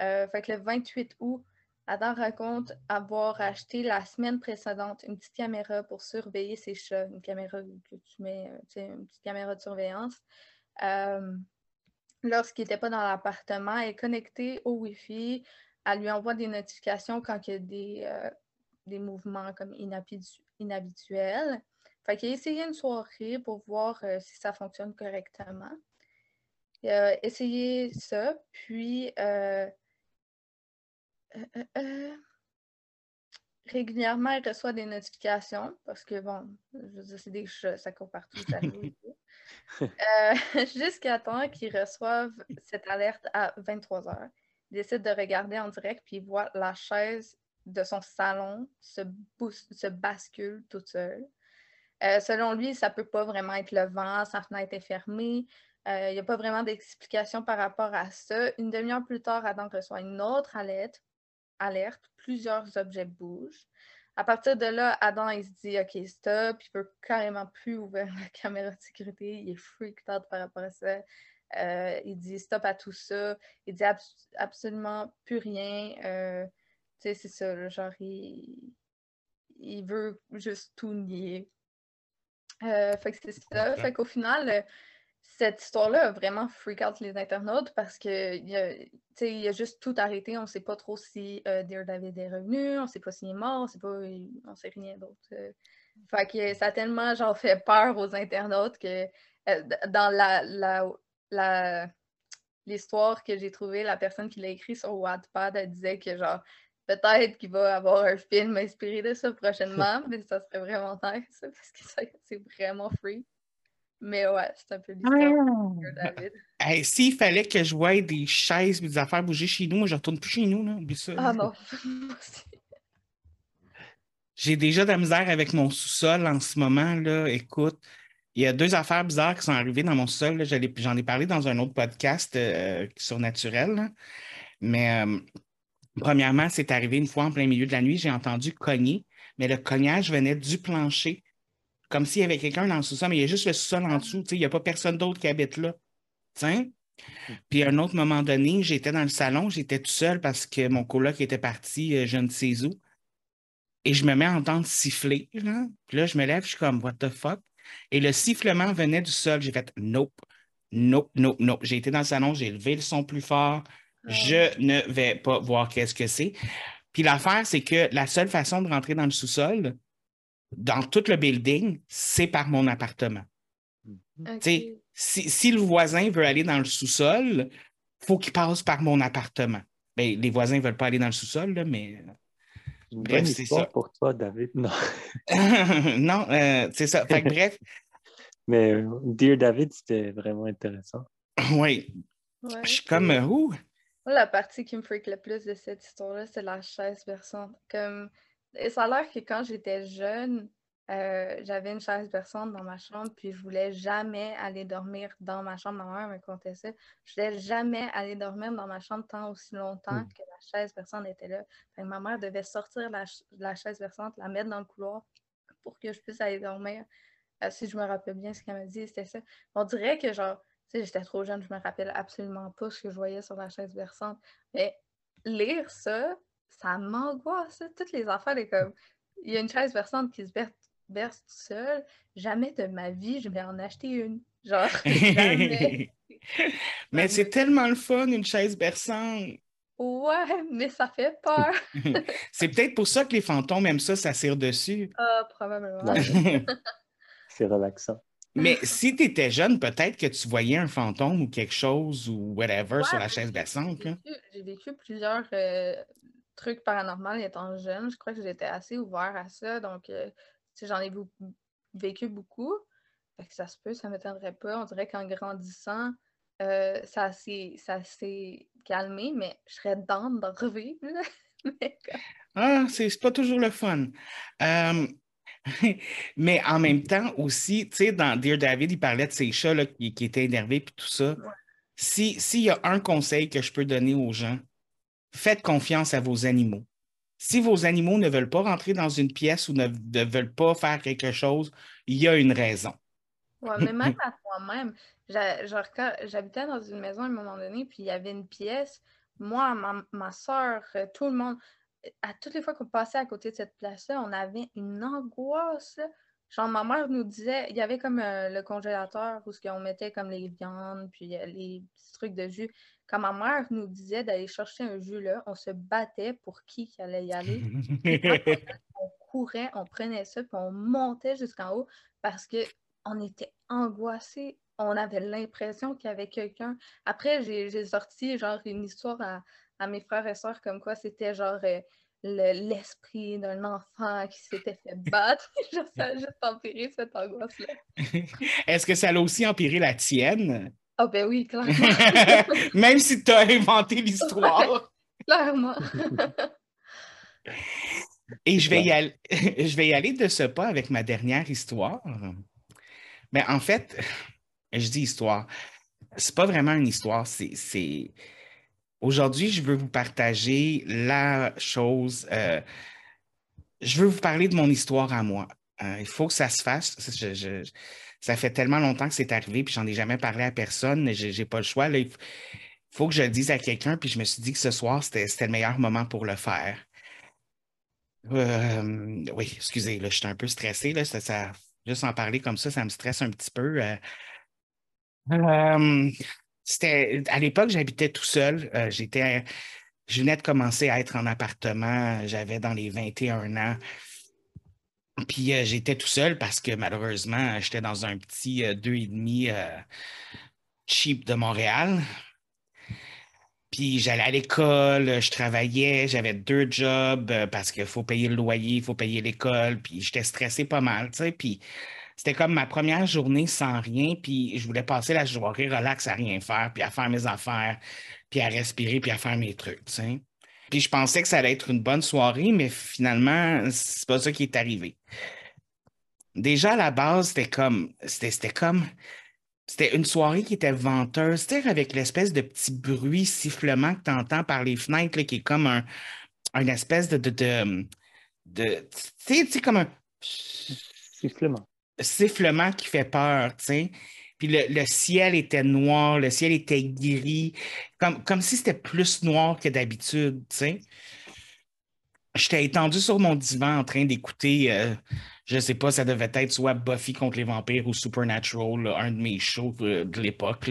Euh, fait que le 28 août, Adam raconte avoir acheté la semaine précédente une petite caméra pour surveiller ses chats, une caméra que tu mets, euh, une petite caméra de surveillance. Euh, lorsqu'il n'était pas dans l'appartement, elle est connectée au Wi-Fi. Elle lui envoie des notifications quand il y a des, des mouvements comme inhabituels. Fait qu'il a essayé une soirée pour voir euh, si ça fonctionne correctement. Il a essayé ça, puis euh, euh, régulièrement, il reçoit des notifications parce que, bon, je veux c'est des chats, ça court partout, ça Jusqu'à temps qu'il reçoive cette alerte à 23 h Il décide de regarder en direct, puis il voit la chaise de son salon se, se bascule toute seule. Euh, selon lui, ça ne peut pas vraiment être le vent, sa fenêtre est fermée. Euh, il n'y a pas vraiment d'explication par rapport à ça. Une demi-heure plus tard, Adam reçoit une autre alerte. alerte. Plusieurs objets bougent. À partir de là, Adam, il se dit OK, stop. Il ne peut carrément plus ouvrir la caméra de sécurité. Il est freaked out par rapport à ça. Euh, il dit stop à tout ça. Il dit absolument plus rien sais, c'est ça, genre, il... il, veut juste tout nier. Euh, fait que c'est ça. Fait qu'au final, euh, cette histoire-là a vraiment freak out les internautes parce que il a, il a juste tout arrêté. On ne sait pas trop si euh, David est revenu, on ne sait pas s'il est mort, on sait pas, on sait rien d'autre. Fait que ça a tellement genre fait peur aux internautes que dans la, la, la l'histoire que j'ai trouvée, la personne qui l'a écrit sur Wattpad, elle disait que genre peut-être qu'il va avoir un film inspiré de ça prochainement, mais ça serait vraiment nice parce que c'est vraiment free. Mais ouais, c'est un peu l'histoire ah! David. S'il fallait que je voie des chaises et des affaires bouger chez nous, moi je retourne plus chez nous. Là. Ah non, J'ai déjà de la misère avec mon sous-sol en ce moment. Là. Écoute, il y a deux affaires bizarres qui sont arrivées dans mon sous-sol. J'en ai, parlé dans un autre podcast euh, sur Naturel. Mais euh, Premièrement, c'est arrivé une fois en plein milieu de la nuit, j'ai entendu cogner, mais le cognage venait du plancher, comme s'il y avait quelqu'un dans le sous-sol, mais il y a juste le sous-sol en dessous, il n'y a pas personne d'autre qui habite là. Puis à un autre moment donné, j'étais dans le salon, j'étais tout seul parce que mon coloc était parti, euh, je ne sais où. Et je me mets à entendre siffler. Puis là, je me lève, je suis comme, what the fuck? Et le sifflement venait du sol. J'ai fait, nope, nope, nope, nope. J'ai été dans le salon, j'ai levé le son plus fort. Je ne vais pas voir qu'est-ce que c'est. Puis l'affaire, c'est que la seule façon de rentrer dans le sous-sol, dans tout le building, c'est par mon appartement. Si, si, le voisin veut aller dans le sous-sol, il faut qu'il passe par mon appartement. Ben, les voisins ne veulent pas aller dans le sous-sol, mais. Bref, c'est ça. pour toi, David. Non, non euh, c'est ça. bref. mais euh, Dear David, c'était vraiment intéressant. Oui. Je suis comme, euh, la partie qui me freak le plus de cette histoire-là, c'est la chaise versante. Comme... Et ça a l'air que quand j'étais jeune, euh, j'avais une chaise versante dans ma chambre, puis je voulais jamais aller dormir dans ma chambre. Ma mère me contait ça. Je voulais jamais aller dormir dans ma chambre tant aussi longtemps hmm. que la chaise versante était là. ma mère devait sortir la, la, chaise versante, la mettre dans le couloir pour que je puisse aller dormir. Euh, si je me rappelle bien ce qu'elle m'a dit, c'était ça. On dirait que genre sais, j'étais trop jeune, je me rappelle absolument pas ce que je voyais sur la chaise versante. Mais lire ça, ça m'angoisse. Toutes les affaires, les comme. Il y a une chaise versante qui se berce, toute seule. Jamais de ma vie, je vais en acheter une. Genre, jamais mais c'est tellement le fun, une chaise berçante. Ouais, mais ça fait peur. c'est peut-être pour ça que les fantômes aiment ça s'asseoir dessus. Ah, probablement. c'est relaxant. Mais si tu étais jeune, peut-être que tu voyais un fantôme ou quelque chose ou whatever sur la chaise berçante. J'ai vécu, plusieurs euh, trucs paranormaux étant jeune. Je crois que j'étais assez ouvert à ça. Donc, euh, j'en ai vécu beaucoup. que ça se peut, ça ne m'étonnerait pas. On dirait qu'en grandissant, euh, ça s'est calmé, mais je serais dans de revivre. ah, c'est pas toujours le fun. mais en même temps aussi, tu sais, dans Dear David, il parlait de ces chats là, qui, étaient énervés et tout ça. S'il y a un conseil que je peux donner aux gens, faites confiance à vos animaux. Si vos animaux ne veulent pas rentrer dans une pièce ou ne, veulent pas faire quelque chose, il y a une raison. Oui, mais même à moi-même, j'habitais dans une maison à un moment donné, puis il y avait une pièce. Moi, ma, ma soeur, euh, tout le monde, à toutes les fois qu'on passait à côté de cette place-là, on avait une angoisse. Genre, ma mère nous disait, il y avait comme euh, le congélateur où on mettait comme les viandes, puis euh, les petits trucs de jus. Quand ma mère nous disait d'aller chercher un jus là, on se battait pour qui allait y aller. on courait, on prenait ça, puis on montait jusqu'en haut parce qu'on était angoissés. On avait l'impression qu'il y avait quelqu'un. Après, j'ai sorti genre une histoire à, à mes frères et sœurs comme quoi c'était genre euh, l'esprit d'un enfant qui s'était fait battre. ça a juste empiré cette angoisse-là. Est-ce que ça a aussi empiré la tienne? Ah oh, ben oui, clairement. Même si tu as inventé l'histoire. clairement. Et je vais, y aller, je vais y aller de ce pas avec ma dernière histoire. Mais en fait, je dis histoire. C'est pas vraiment une histoire, c'est Aujourd'hui, je veux vous partager la chose. Euh, je veux vous parler de mon histoire à moi. Euh, il faut que ça se fasse. ça fait tellement longtemps que c'est arrivé, puis j'en ai jamais parlé à personne. Je n'ai pas le choix. il faut que je le dise à quelqu'un, puis je me suis dit que ce soir, c'était le meilleur moment pour le faire. Euh, oui, excusez, là, je suis un peu stressé. Là, juste en parler comme ça, ça me stresse un petit peu. C'était à l'époque, j'habitais tout seul. Euh, j'étais, je venais de commencer à être en appartement. J'avais dans les 21 ans. Puis euh, j'étais tout seul parce que malheureusement, j'étais dans un petit euh, deux et demi cheap de Montréal. Puis j'allais à l'école, je travaillais, j'avais deux jobs parce qu'il faut payer le loyer, il faut payer l'école, puis j'étais stressé pas mal. Puis c'était comme ma première journée sans rien, puis je voulais passer la journée relax à rien faire, puis à faire mes affaires, puis à respirer, puis à faire mes trucs. Puis je pensais que ça allait être une bonne soirée, mais finalement, c'est pas ça qui est arrivé. Déjà, à la base, c'était comme. C'était comme. C'était une soirée qui était venteuse, c'est-à-dire avec l'espèce de petit bruit sifflement que tu entends par les fenêtres, qui est comme un, une espèce de. de, de, tu sais, comme un. Sifflement sifflement qui fait peur, tu sais. Puis le, ciel était noir, le ciel était gris, comme, comme si c'était plus noir que d'habitude, tu sais. J'étais étendu sur mon divan en train d'écouter, euh, je sais pas, ça devait être soit Buffy contre les vampires ou Supernatural, un de mes shows euh, de l'époque.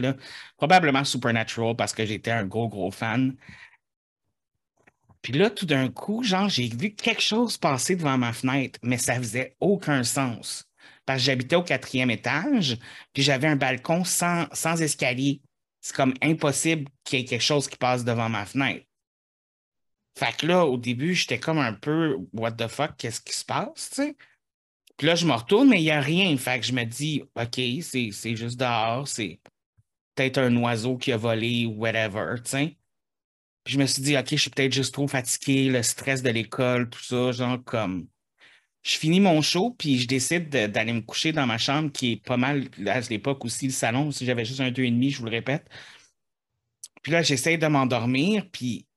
Probablement Supernatural parce que j'étais un gros, gros fan. Puis là, tout d'un coup, genre, j'ai vu quelque chose passer devant ma fenêtre, mais ça faisait aucun sens parce que j'habitais au quatrième étage, puis j'avais un balcon sans, sans escalier. C'est comme impossible qu'il y ait quelque chose qui passe devant ma fenêtre. Fait que là, au début, j'étais comme un peu What the fuck, qu'est-ce qui se passe, tu sais? Puis là, je me retourne, mais il n'y a rien. Fait que je me dis, OK, c'est juste dehors, c'est peut-être un oiseau qui a volé ou whatever, tu sais? Puis je me suis dit, OK, je suis peut-être juste trop fatigué, le stress de l'école, tout ça, genre comme je finis mon show, puis je décide d'aller me coucher dans ma chambre, qui est pas mal, à l'époque aussi, le salon, si j'avais juste un deux et demi, je vous le répète. Puis là, j'essaie de m'endormir, puis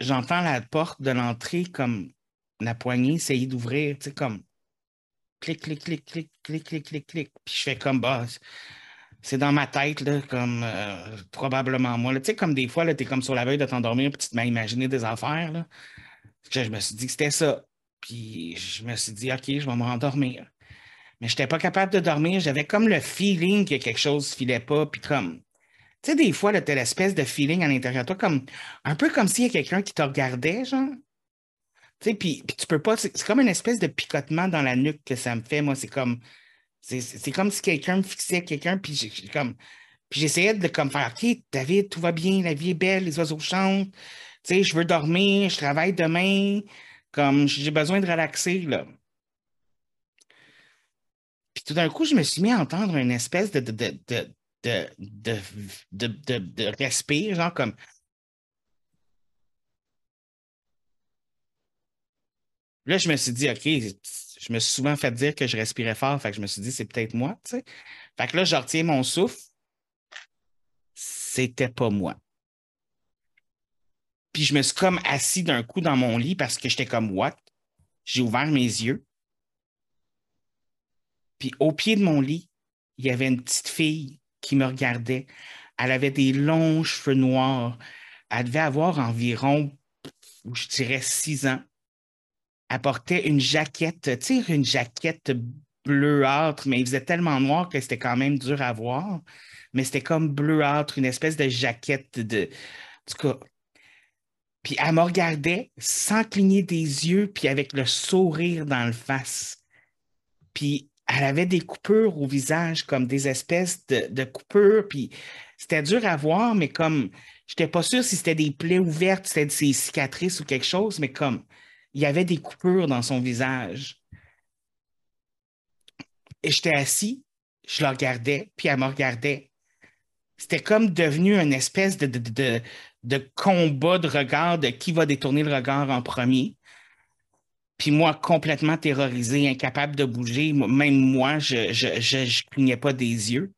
j'entends la porte de l'entrée comme la poignée essayer d'ouvrir, tu sais, comme clic, clic, clic, clic, clic, clic, clic, clic. Puis je fais comme, bah, c'est dans ma tête, là, comme euh, probablement moi. Tu sais, comme des fois, tu es comme sur la veille de t'endormir, puis tu te mets à imaginer des affaires. Là. Je me suis dit que c'était ça. Puis je me suis dit, OK, je vais me rendormir. mais je n'étais pas capable de dormir. J'avais comme le feeling que quelque chose ne filait pas. Puis comme, tu sais, des fois, tu as l'espèce de feeling à l'intérieur de toi, comme, un peu comme s'il y a quelqu'un qui te regardait, genre. Tu sais, puis, tu peux pas, c'est comme une espèce de picotement dans la nuque que ça me fait. Moi, c'est comme, c'est comme si quelqu'un me fixait quelqu'un, puis j'ai comme, puis j'essayais de comme faire, OK, David, tout va bien, la vie est belle, les oiseaux chantent, tu sais, je veux dormir, je travaille demain, comme j'ai besoin de relaxer, là. Puis tout d'un coup, je me suis mis à entendre une espèce de, de, de, de, de, genre comme. Là, je me suis dit, OK, je me suis souvent fait dire que je respirais fort, fait que je me suis dit, c'est peut-être moi, tu sais. Fait que là, je retiens mon souffle. C'était pas moi. Puis je me suis comme assis d'un coup dans mon lit parce que j'étais comme, what? J'ai ouvert mes yeux. Puis au pied de mon lit, il y avait une petite fille qui me regardait. Elle avait des longs cheveux noirs. Elle devait avoir environ, je dirais, six ans. Elle portait une jaquette, tu sais, une jaquette bleuâtre, mais il faisait tellement noir que c'était quand même dur à voir. Mais c'était comme bleuâtre, une espèce de jaquette de. En tout cas. Puis elle me regardait sans cligner des yeux, puis avec le sourire dans le face. Puis elle avait des coupures au visage, comme des espèces de, coupures, puis c'était dur à voir, mais comme, j'étais pas sûr si c'était des plaies ouvertes, c'était des cicatrices ou quelque chose, mais comme, il y avait des coupures dans son visage. Et j'étais assis, je la regardais, puis elle me regardait. C'était comme devenu une espèce de, combat de regard de qui va détourner le regard en premier. Puis moi, complètement terrorisé, incapable de bouger, même moi, je ne clignais pas des yeux.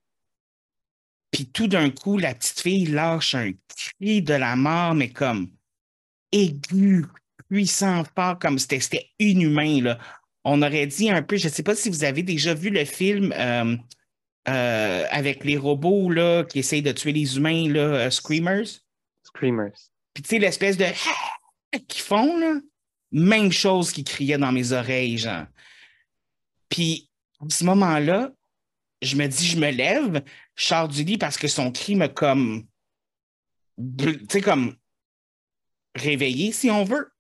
Puis tout d'un coup, la petite fille lâche un cri de la mort, mais comme aigu, puissant, fort, comme c'était inhumain. On aurait dit un peu, je ne sais pas si vous avez déjà vu le film euh, euh, avec les robots là, qui essayent de tuer les humains, euh, Screamers. Puis tu sais, l'espèce de qu'ils font, là. Même chose qui criait dans mes oreilles, genre. Puis, à ce moment-là, je me dis, je me lève, je sors du lit parce que son cri me comme. Tu sais, comme. réveillé, si on veut.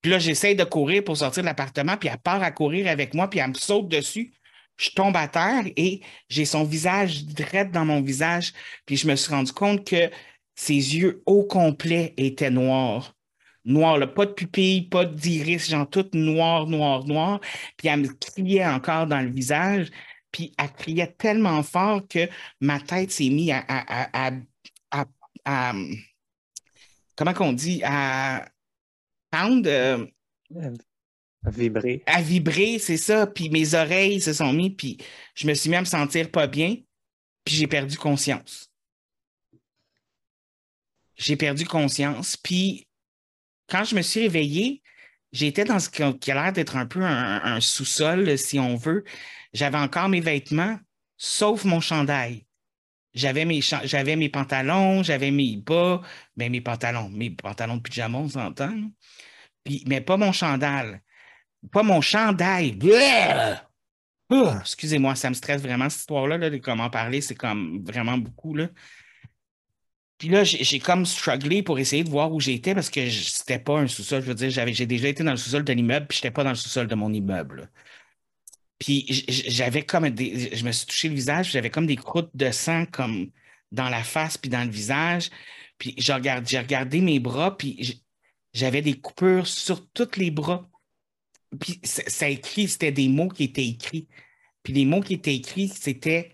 Puis là, j'essaie de courir pour sortir de l'appartement, puis elle part à courir avec moi, puis elle me saute dessus. Je tombe à terre et j'ai son visage direct dans mon visage. Puis je me suis rendu compte que ses yeux au complet étaient noirs noir, là, pas de pupille, pas d'iris, genre tout noir, noir, noir. Puis elle me criait encore dans le visage. Puis elle criait tellement fort que ma tête s'est mise à, à, à, à, comment qu'on dit, à pound. Euh, à vibrer. À vibrer, c'est ça. Puis mes oreilles se sont mises, puis je me suis mis à me sentir pas bien, puis j'ai perdu conscience. J'ai perdu conscience, puis quand je me suis réveillé, j'étais dans ce qui a l'air d'être un peu un, sous-sol, si on veut. J'avais encore mes vêtements, sauf mon chandail. J'avais mes, pantalons, j'avais mes bas, mais ben, mes pantalons, mes pantalons de pyjama, on s'entend. Mais pas mon chandail. Pas mon chandail. excusez-moi, ça me stresse vraiment cette histoire-là. Là, de comment parler, c'est comme vraiment beaucoup. Là. Puis là, j'ai comme strugglé pour essayer de voir où j'étais parce que c'était pas un sous-sol. Je veux dire, j'ai déjà été dans le sous-sol de l'immeuble, puis j'étais pas dans le sous-sol de mon immeuble. Puis j'avais comme des. Je me suis touché le visage, j'avais comme des croûtes de sang comme dans la face puis dans le visage. Puis j'ai regardé, regardé mes bras, puis j'avais des coupures sur tous les bras. Puis ça, écrit, c'était des mots qui étaient écrits. Puis les mots qui étaient écrits, c'était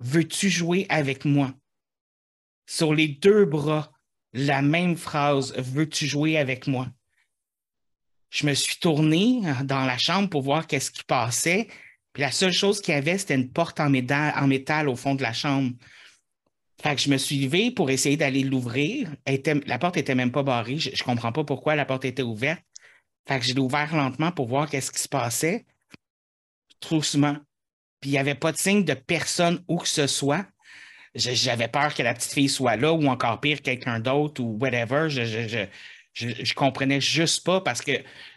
Veux-tu jouer avec moi? Sur les deux bras la même phrase Veux-tu jouer avec moi? Je me suis tourné dans la chambre pour voir qu'est-ce qui passait. Puis la seule chose qu'il y avait, c'était une porte en métal, au fond de la chambre. Fait que je me suis levé pour essayer d'aller l'ouvrir. La porte était même pas barrée. Je, ne comprends pas pourquoi la porte était ouverte. Fait que je l'ai ouvert lentement pour voir qu'est-ce qui se passait. Troussement. Puis il n'y avait pas de signe de personne où que ce soit j'avais peur que la petite fille soit là ou encore pire, quelqu'un d'autre ou whatever. Je, je, comprenais juste pas parce que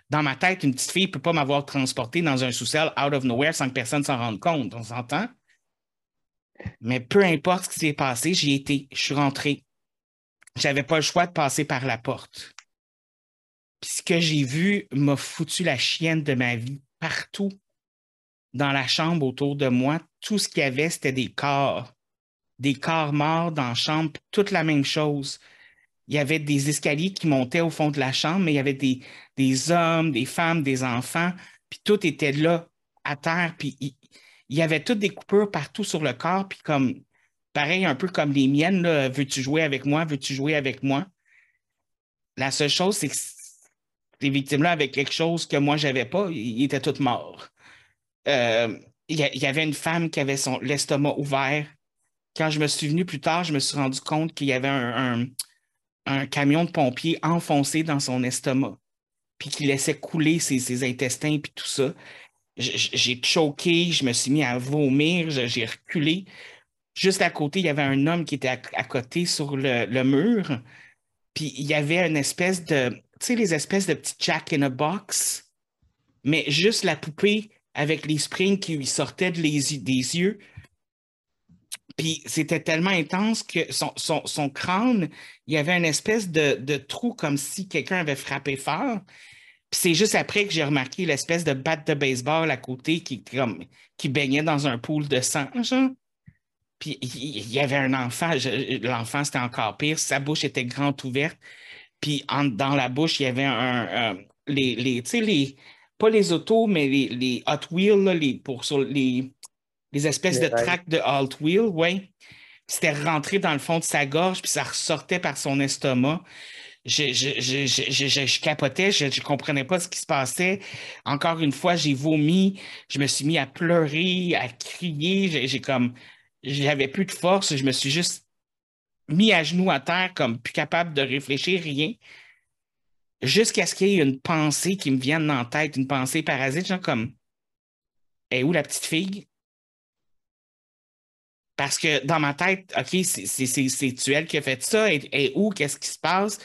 dans ma tête, une petite fille ne peut pas m'avoir transporté dans un sous-sol out of nowhere sans que personne s'en rende compte. On s'entend? Mais peu importe ce qui s'est passé, j'y étais. Je suis rentré. J'avais pas le choix de passer par la porte. Puis ce que j'ai vu m'a foutu la chienne de ma vie partout dans la chambre autour de moi. Tout ce qu'il y avait, c'était des corps. Des corps morts dans la chambre, toute la même chose. Il y avait des escaliers qui montaient au fond de la chambre, mais il y avait des, hommes, des femmes, des enfants, puis tout était là, à terre, puis il, y avait toutes des coupures partout sur le corps, puis comme, pareil, un peu comme les miennes, veux-tu jouer avec moi, veux-tu jouer avec moi? La seule chose, c'est que ces victimes-là avaient quelque chose que moi, je n'avais pas, ils étaient toutes morts. Euh, il y, avait une femme qui avait son l'estomac ouvert. Quand je me suis venu plus tard, je me suis rendu compte qu'il y avait un, camion de pompiers enfoncé dans son estomac, puis qui laissait couler ses, intestins, puis tout ça. J'ai choqué, je me suis mis à vomir, j'ai reculé. Juste à côté, il y avait un homme qui était à, côté sur le, le, mur, puis il y avait une espèce de, tu sais, les espèces de petits Jack in a box, mais juste la poupée avec les springs qui lui sortaient des yeux. Puis c'était tellement intense que son, crâne, il y avait une espèce de, trou comme si quelqu'un avait frappé fort. Puis c'est juste après que j'ai remarqué l'espèce de batte de baseball à côté qui, comme, qui baignait dans un pool de sang, Puis il y avait un enfant, l'enfant c'était encore pire, sa bouche était grande ouverte. Puis dans la bouche, il y avait un, les, les, les, pas les autos, mais les, Hot Wheels, pour, les, les espèces de tracks de Hot Wheels, ouais. C'était rentré dans le fond de sa gorge, puis ça ressortait par son estomac. Je, je, capotais, je ne comprenais pas ce qui se passait. Encore une fois, j'ai vomi, je me suis mis à pleurer, à crier. J'ai comme, j'avais plus de force, je me suis juste mis à genoux à terre, comme plus capable de réfléchir, rien jusqu'à ce qu'il y ait une pensée qui me vienne en tête, une pensée parasite, genre comme est où la petite fille? Parce que dans ma tête, OK, c'est tu elle qui a fait ça, et, où, qu'est-ce qui se passe?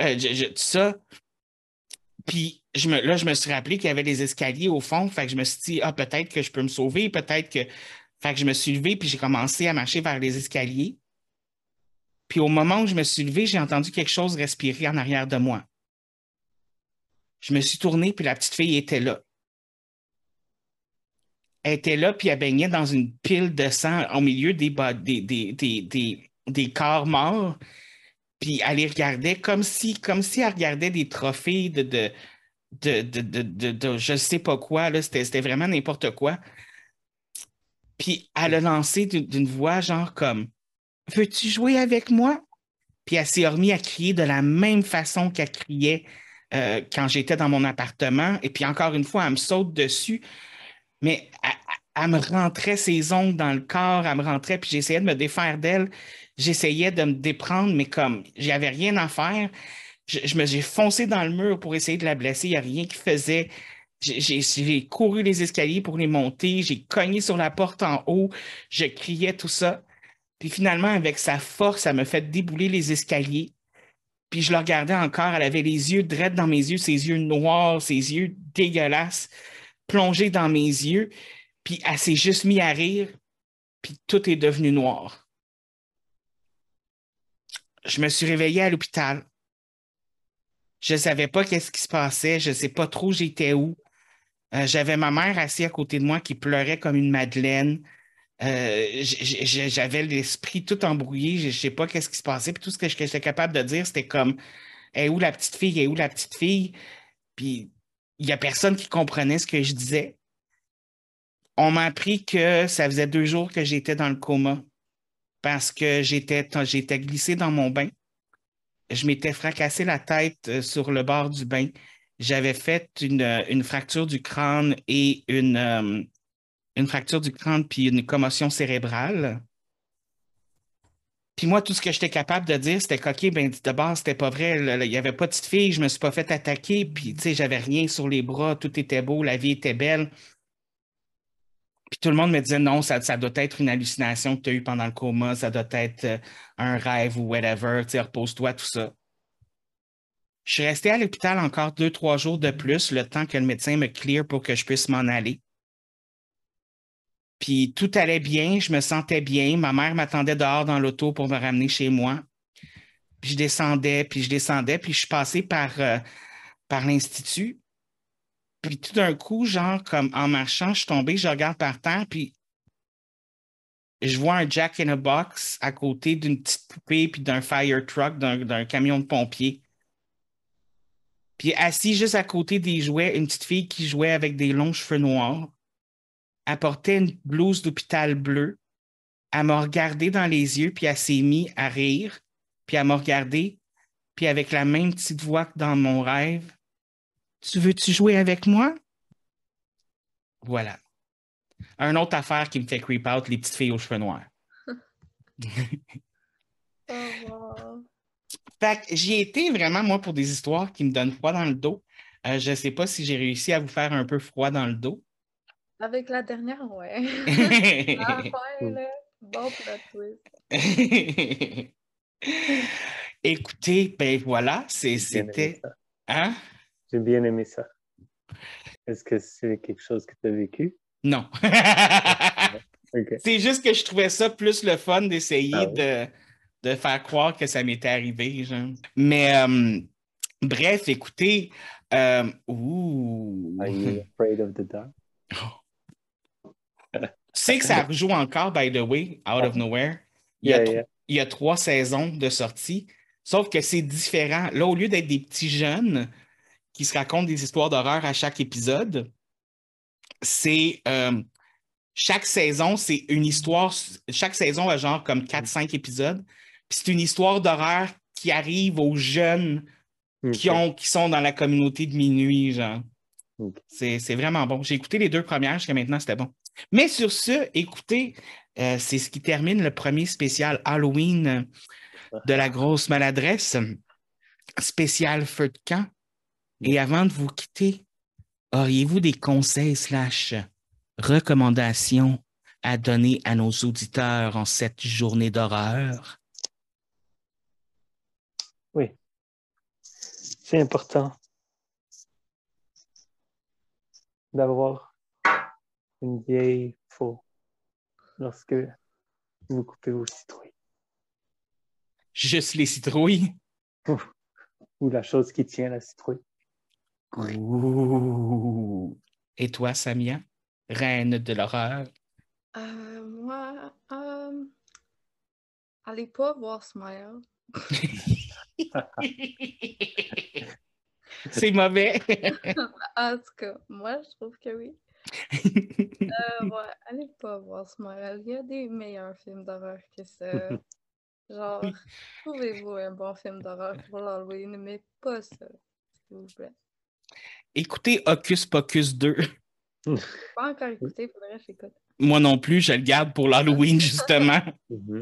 Euh, tout ça. Puis je me, là, je me suis rappelé qu'il y avait des escaliers au fond. Fait que je me suis dit, ah, peut-être que je peux me sauver, peut-être que. Fait que je me suis levé, puis j'ai commencé à marcher vers les escaliers. Puis au moment où je me suis levé, j'ai entendu quelque chose respirer en arrière de moi. Je me suis tourné, puis la petite fille était là. Elle était là, puis elle baignait dans une pile de sang au milieu des, des, des, corps morts. Puis elle les regardait comme si, comme si elle regardait des trophées de, de, de, de, je ne sais pas quoi. C'était vraiment n'importe quoi. Puis elle a lancé d'une voix genre comme Veux-tu jouer avec moi? Puis elle s'est remise à crier de la même façon qu'elle criait euh, quand j'étais dans mon appartement. Et puis encore une fois, elle me saute dessus, mais elle, me rentrait ses ongles dans le corps, elle me rentrait, puis j'essayais de me défaire d'elle. J'essayais de me déprendre, mais comme j'avais rien à faire, je, me j'ai foncé dans le mur pour essayer de la blesser. Il n'y a rien qui faisait. J'ai couru les escaliers pour les monter, j'ai cogné sur la porte en haut, je criais tout ça. Puis finalement, avec sa force, elle me fait débouler les escaliers. Puis je la regardais encore, elle avait les yeux drettes dans mes yeux, ses yeux noirs, ses yeux dégueulasses, plongés dans mes yeux. Puis elle s'est juste mise à rire, puis tout est devenu noir. Je me suis réveillé à l'hôpital. Je ne savais pas qu'est-ce qui se passait, je ne sais pas trop j'étais où. Euh, j'avais ma mère assise à côté de moi qui pleurait comme une madeleine. Euh, j'avais l'esprit tout embrouillé, je ne sais pas qu'est-ce qui se passait, tout ce que j'étais capable de dire, c'était comme est où la petite fille, est où la petite fille? Puis il n'y a personne qui comprenait ce que je disais. On m'a appris que ça faisait deux jours que j'étais dans le coma parce que j'étais, glissé dans mon bain. Je m'étais fracassé la tête euh, sur le bord du bain. J'avais fait une, une fracture du crâne et euh, une fracture du crâne puis une commotion cérébrale. Puis moi, tout ce que j'étais capable de dire, c'était qu'OK, ben, de base, c'était pas vrai. Il n'y avait pas de petite fille, je me suis pas fait attaquer, puis tu sais, j'avais rien sur les bras, tout était beau, la vie était belle. Puis tout le monde me disait non, ça, doit être une hallucination que tu as eue pendant le coma, ça doit être euh, un rêve ou whatever, tu repose-toi, tout ça. Je suis resté à l'hôpital encore deux, trois jours de plus, le temps que le médecin me clear pour que je puisse m'en aller. Puis tout allait bien, je me sentais bien. Ma mère m'attendait dehors dans l'auto pour me ramener chez moi. Puis je descendais, puis je descendais, puis je suis passé par, euh, par l'Institut. Puis tout d'un coup, genre, comme en marchant, je suis tombé, je regarde par terre, puis je vois un Jack in a Box à côté d'une petite poupée, puis d'un fire truck, d'un camion de pompier. Puis assis juste à côté des jouets, une petite fille qui jouait avec des longs cheveux noirs. Elle portait une blouse d'hôpital bleu. Elle m'a regardé dans les yeux, puis elle s'est mise à rire. Puis elle m'a regardé, puis avec la même petite voix que dans mon rêve, Tu veux-tu jouer avec moi? Voilà. Un autre affaire qui me fait creep out, les petites filles aux cheveux noirs. oh, Fait que j'y été vraiment, moi, pour des histoires qui me donnent froid dans le dos. Euh, je ne sais pas si j'ai réussi à vous faire un peu froid dans le dos. Avec la dernière, ouais. ah, ouais, Bon plot Écoutez, ben voilà, c'était. Hein? J'ai bien aimé ça. Est-ce que c'est quelque chose que tu as vécu? Non. C'est juste que je trouvais ça plus le fun d'essayer ah de, de, faire croire que ça m'était arrivé. Mais euh, bref, écoutez. Euh, ouh. Are you afraid of the dark? tu sais que ça rejoue encore, by the way, out of nowhere. Il y, a il y a trois saisons de sortie, sauf que c'est différent. Là, au lieu d'être des petits jeunes qui se racontent des histoires d'horreur à chaque épisode, c'est euh, chaque saison, c'est une histoire. Chaque saison a genre comme 4-5 épisodes. Puis c'est une histoire d'horreur qui arrive aux jeunes qui, ont, qui sont dans la communauté de minuit, genre. C'est vraiment bon. J'ai écouté les deux premières jusqu'à maintenant, c'était bon. Mais sur ce, écoutez, euh, c'est ce qui termine le premier spécial Halloween de la grosse maladresse, spécial feu de camp. Et avant de vous quitter, auriez-vous des conseils slash recommandations à donner à nos auditeurs en cette journée d'horreur? Oui. C'est important d'avoir une vieille faux lorsque vous coupez vos citrouilles. Juste les citrouilles? Ou la chose qui tient la citrouille. Et toi, Samia, reine de l'horreur? Euh, moi, euh, allez pas voir Smile. C'est mauvais. en tout cas, moi, je trouve que oui. euh, ouais, allez pas voir Smile. Il y a des meilleurs films d'horreur que ça. Genre, trouvez-vous un bon film d'horreur pour l'Halloween, mais pas ça, s'il vous plaît. Écoutez Hocus Pocus 2. Pas encore écouté, faudrait que j'écoute. Moi non plus, je le garde pour l'Halloween, justement. Mhm.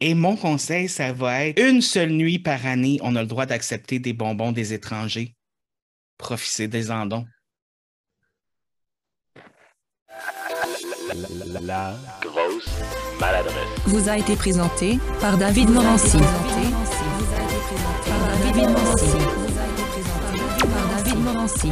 Et mon conseil, ça va être une seule nuit par année, on a le droit d'accepter des bonbons des étrangers. Profitez des andons. La, grosse maladresse. Vous a été présenté par David Morancy. Vous a été présenté par David Morancy. Morancy.